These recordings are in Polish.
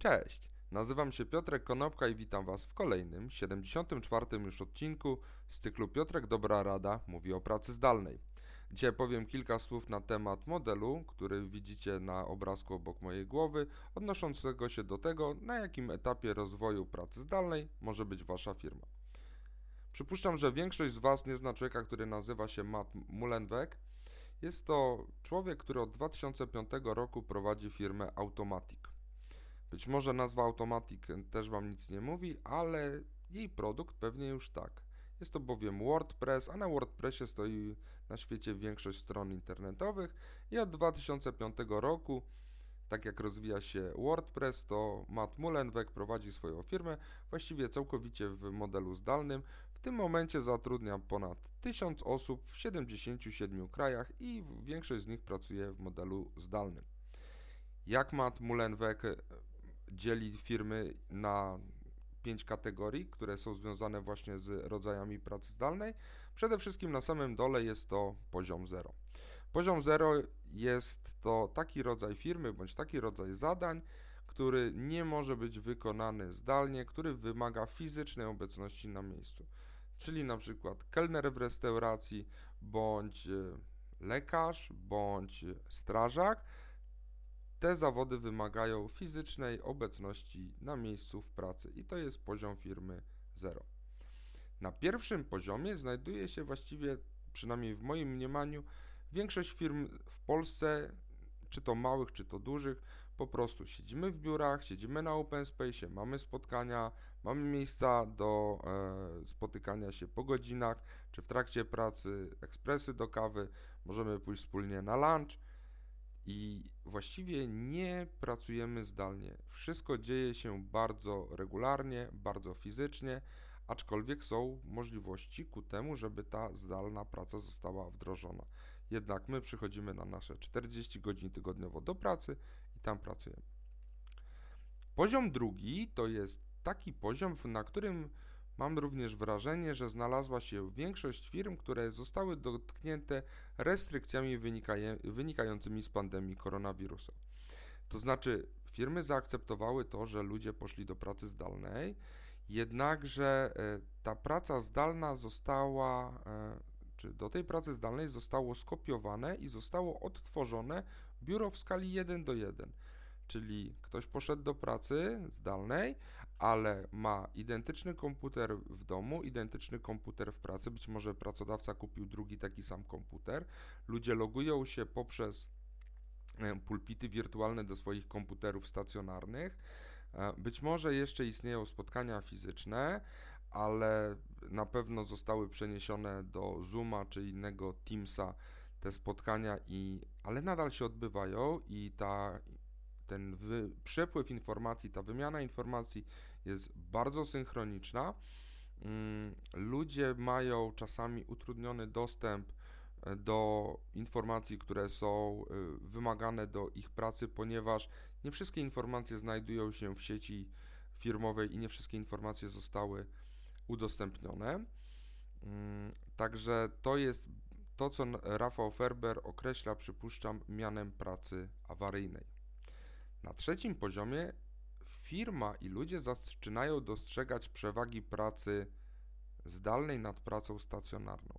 Cześć, nazywam się Piotrek Konopka i witam Was w kolejnym, 74. już odcinku z cyklu Piotrek Dobra Rada mówi o pracy zdalnej. Dzisiaj powiem kilka słów na temat modelu, który widzicie na obrazku obok mojej głowy, odnoszącego się do tego, na jakim etapie rozwoju pracy zdalnej może być Wasza firma. Przypuszczam, że większość z Was nie zna człowieka, który nazywa się Matt Mullenweg. Jest to człowiek, który od 2005 roku prowadzi firmę Automatic. Być może nazwa Automatic też Wam nic nie mówi, ale jej produkt pewnie już tak. Jest to bowiem WordPress, a na WordPressie stoi na świecie większość stron internetowych i od 2005 roku, tak jak rozwija się WordPress, to Matt Mullenweg prowadzi swoją firmę właściwie całkowicie w modelu zdalnym. W tym momencie zatrudnia ponad 1000 osób w 77 krajach i większość z nich pracuje w modelu zdalnym. Jak Matt Mullenweg dzieli firmy na pięć kategorii, które są związane właśnie z rodzajami pracy zdalnej. Przede wszystkim na samym dole jest to poziom 0. Poziom 0 jest to taki rodzaj firmy bądź taki rodzaj zadań, który nie może być wykonany zdalnie, który wymaga fizycznej obecności na miejscu. Czyli na przykład kelner w restauracji, bądź e, lekarz, bądź strażak, te zawody wymagają fizycznej obecności na miejscu w pracy i to jest poziom firmy 0. Na pierwszym poziomie znajduje się właściwie, przynajmniej w moim mniemaniu, większość firm w Polsce, czy to małych, czy to dużych, po prostu siedzimy w biurach, siedzimy na open space, mamy spotkania, mamy miejsca do e, spotykania się po godzinach, czy w trakcie pracy, ekspresy do kawy, możemy pójść wspólnie na lunch i właściwie nie pracujemy zdalnie. Wszystko dzieje się bardzo regularnie, bardzo fizycznie, aczkolwiek są możliwości ku temu, żeby ta zdalna praca została wdrożona. Jednak my przychodzimy na nasze 40 godzin tygodniowo do pracy i tam pracujemy. Poziom drugi to jest taki poziom, na którym Mam również wrażenie, że znalazła się większość firm, które zostały dotknięte restrykcjami wynikającymi z pandemii koronawirusa. To znaczy, firmy zaakceptowały to, że ludzie poszli do pracy zdalnej, jednakże e, ta praca zdalna została, e, czy do tej pracy zdalnej zostało skopiowane i zostało odtworzone biuro w skali 1 do 1 czyli ktoś poszedł do pracy zdalnej, ale ma identyczny komputer w domu, identyczny komputer w pracy, być może pracodawca kupił drugi taki sam komputer. Ludzie logują się poprzez e, pulpity wirtualne do swoich komputerów stacjonarnych. E, być może jeszcze istnieją spotkania fizyczne, ale na pewno zostały przeniesione do Zooma czy innego Teamsa te spotkania i ale nadal się odbywają i ta ten wy, przepływ informacji, ta wymiana informacji jest bardzo synchroniczna. Mm, ludzie mają czasami utrudniony dostęp e, do informacji, które są e, wymagane do ich pracy, ponieważ nie wszystkie informacje znajdują się w sieci firmowej i nie wszystkie informacje zostały udostępnione. Mm, także to jest to, co Rafał Ferber określa, przypuszczam, mianem pracy awaryjnej. Na trzecim poziomie firma i ludzie zaczynają dostrzegać przewagi pracy zdalnej nad pracą stacjonarną.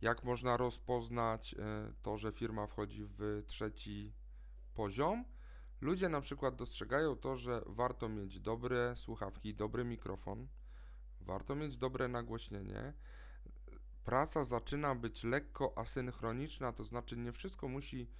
Jak można rozpoznać e, to, że firma wchodzi w trzeci poziom? Ludzie na przykład dostrzegają to, że warto mieć dobre słuchawki, dobry mikrofon, warto mieć dobre nagłośnienie. Praca zaczyna być lekko asynchroniczna, to znaczy nie wszystko musi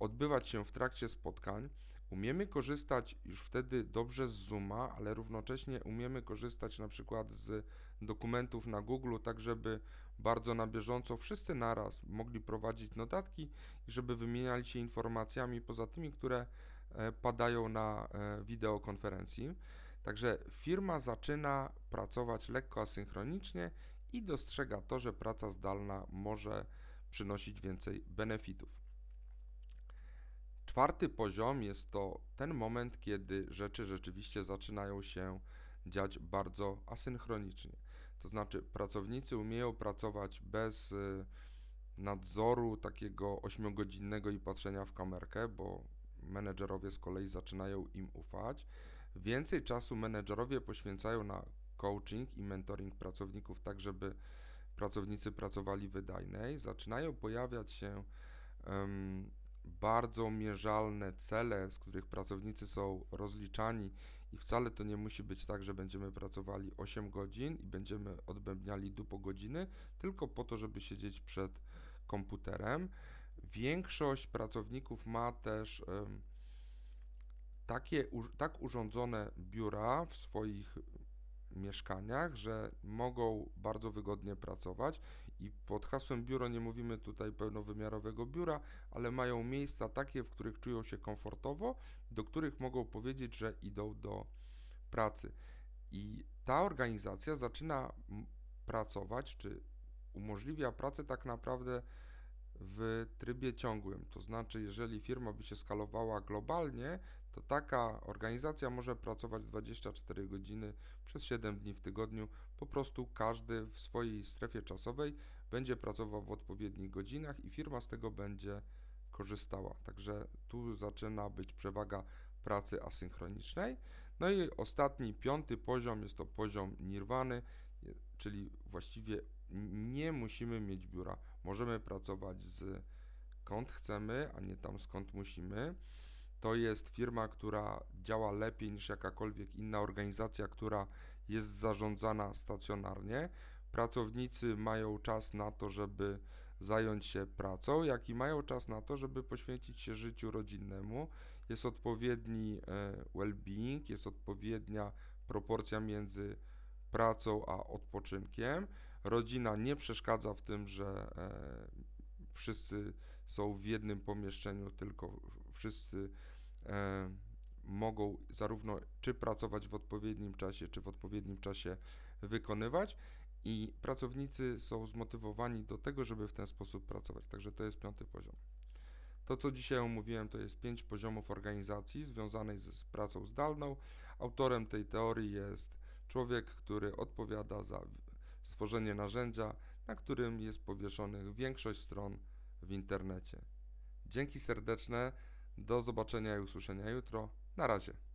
odbywać się w trakcie spotkań. Umiemy korzystać już wtedy dobrze z Zooma, ale równocześnie umiemy korzystać na przykład z dokumentów na Google, tak żeby bardzo na bieżąco wszyscy naraz mogli prowadzić notatki i żeby wymieniali się informacjami poza tymi, które e, padają na e, wideokonferencji. Także firma zaczyna pracować lekko asynchronicznie i dostrzega to, że praca zdalna może przynosić więcej benefitów. Czwarty poziom jest to ten moment, kiedy rzeczy rzeczywiście zaczynają się dziać bardzo asynchronicznie. To znaczy, pracownicy umieją pracować bez y, nadzoru takiego ośmiogodzinnego i patrzenia w kamerkę, bo menedżerowie z kolei zaczynają im ufać. Więcej czasu menedżerowie poświęcają na coaching i mentoring pracowników, tak żeby pracownicy pracowali wydajniej. Zaczynają pojawiać się um, bardzo mierzalne cele, z których pracownicy są rozliczani i wcale to nie musi być tak, że będziemy pracowali 8 godzin i będziemy odbębniali dupo godziny, tylko po to, żeby siedzieć przed komputerem. Większość pracowników ma też takie, tak urządzone biura w swoich mieszkaniach, że mogą bardzo wygodnie pracować i pod hasłem biuro nie mówimy tutaj pełnowymiarowego biura, ale mają miejsca takie, w których czują się komfortowo, do których mogą powiedzieć, że idą do pracy. I ta organizacja zaczyna pracować, czy umożliwia pracę tak naprawdę w trybie ciągłym. To znaczy, jeżeli firma by się skalowała globalnie, to taka organizacja może pracować 24 godziny przez 7 dni w tygodniu. Po prostu każdy w swojej strefie czasowej będzie pracował w odpowiednich godzinach i firma z tego będzie korzystała. Także tu zaczyna być przewaga pracy asynchronicznej. No i ostatni, piąty poziom jest to poziom nirwany, czyli właściwie nie musimy mieć biura. Możemy pracować z skąd chcemy, a nie tam skąd musimy. To jest firma, która działa lepiej niż jakakolwiek inna organizacja, która jest zarządzana stacjonarnie. Pracownicy mają czas na to, żeby zająć się pracą, jak i mają czas na to, żeby poświęcić się życiu rodzinnemu. Jest odpowiedni e, well-being, jest odpowiednia proporcja między pracą a odpoczynkiem. Rodzina nie przeszkadza w tym, że e, wszyscy są w jednym pomieszczeniu, tylko wszyscy e, mogą zarówno czy pracować w odpowiednim czasie, czy w odpowiednim czasie wykonywać i pracownicy są zmotywowani do tego, żeby w ten sposób pracować. Także to jest piąty poziom. To, co dzisiaj omówiłem, to jest pięć poziomów organizacji związanej z, z pracą zdalną. Autorem tej teorii jest człowiek, który odpowiada za stworzenie narzędzia, na którym jest powieszonych większość stron w internecie. Dzięki serdeczne, do zobaczenia i usłyszenia jutro. Na razie.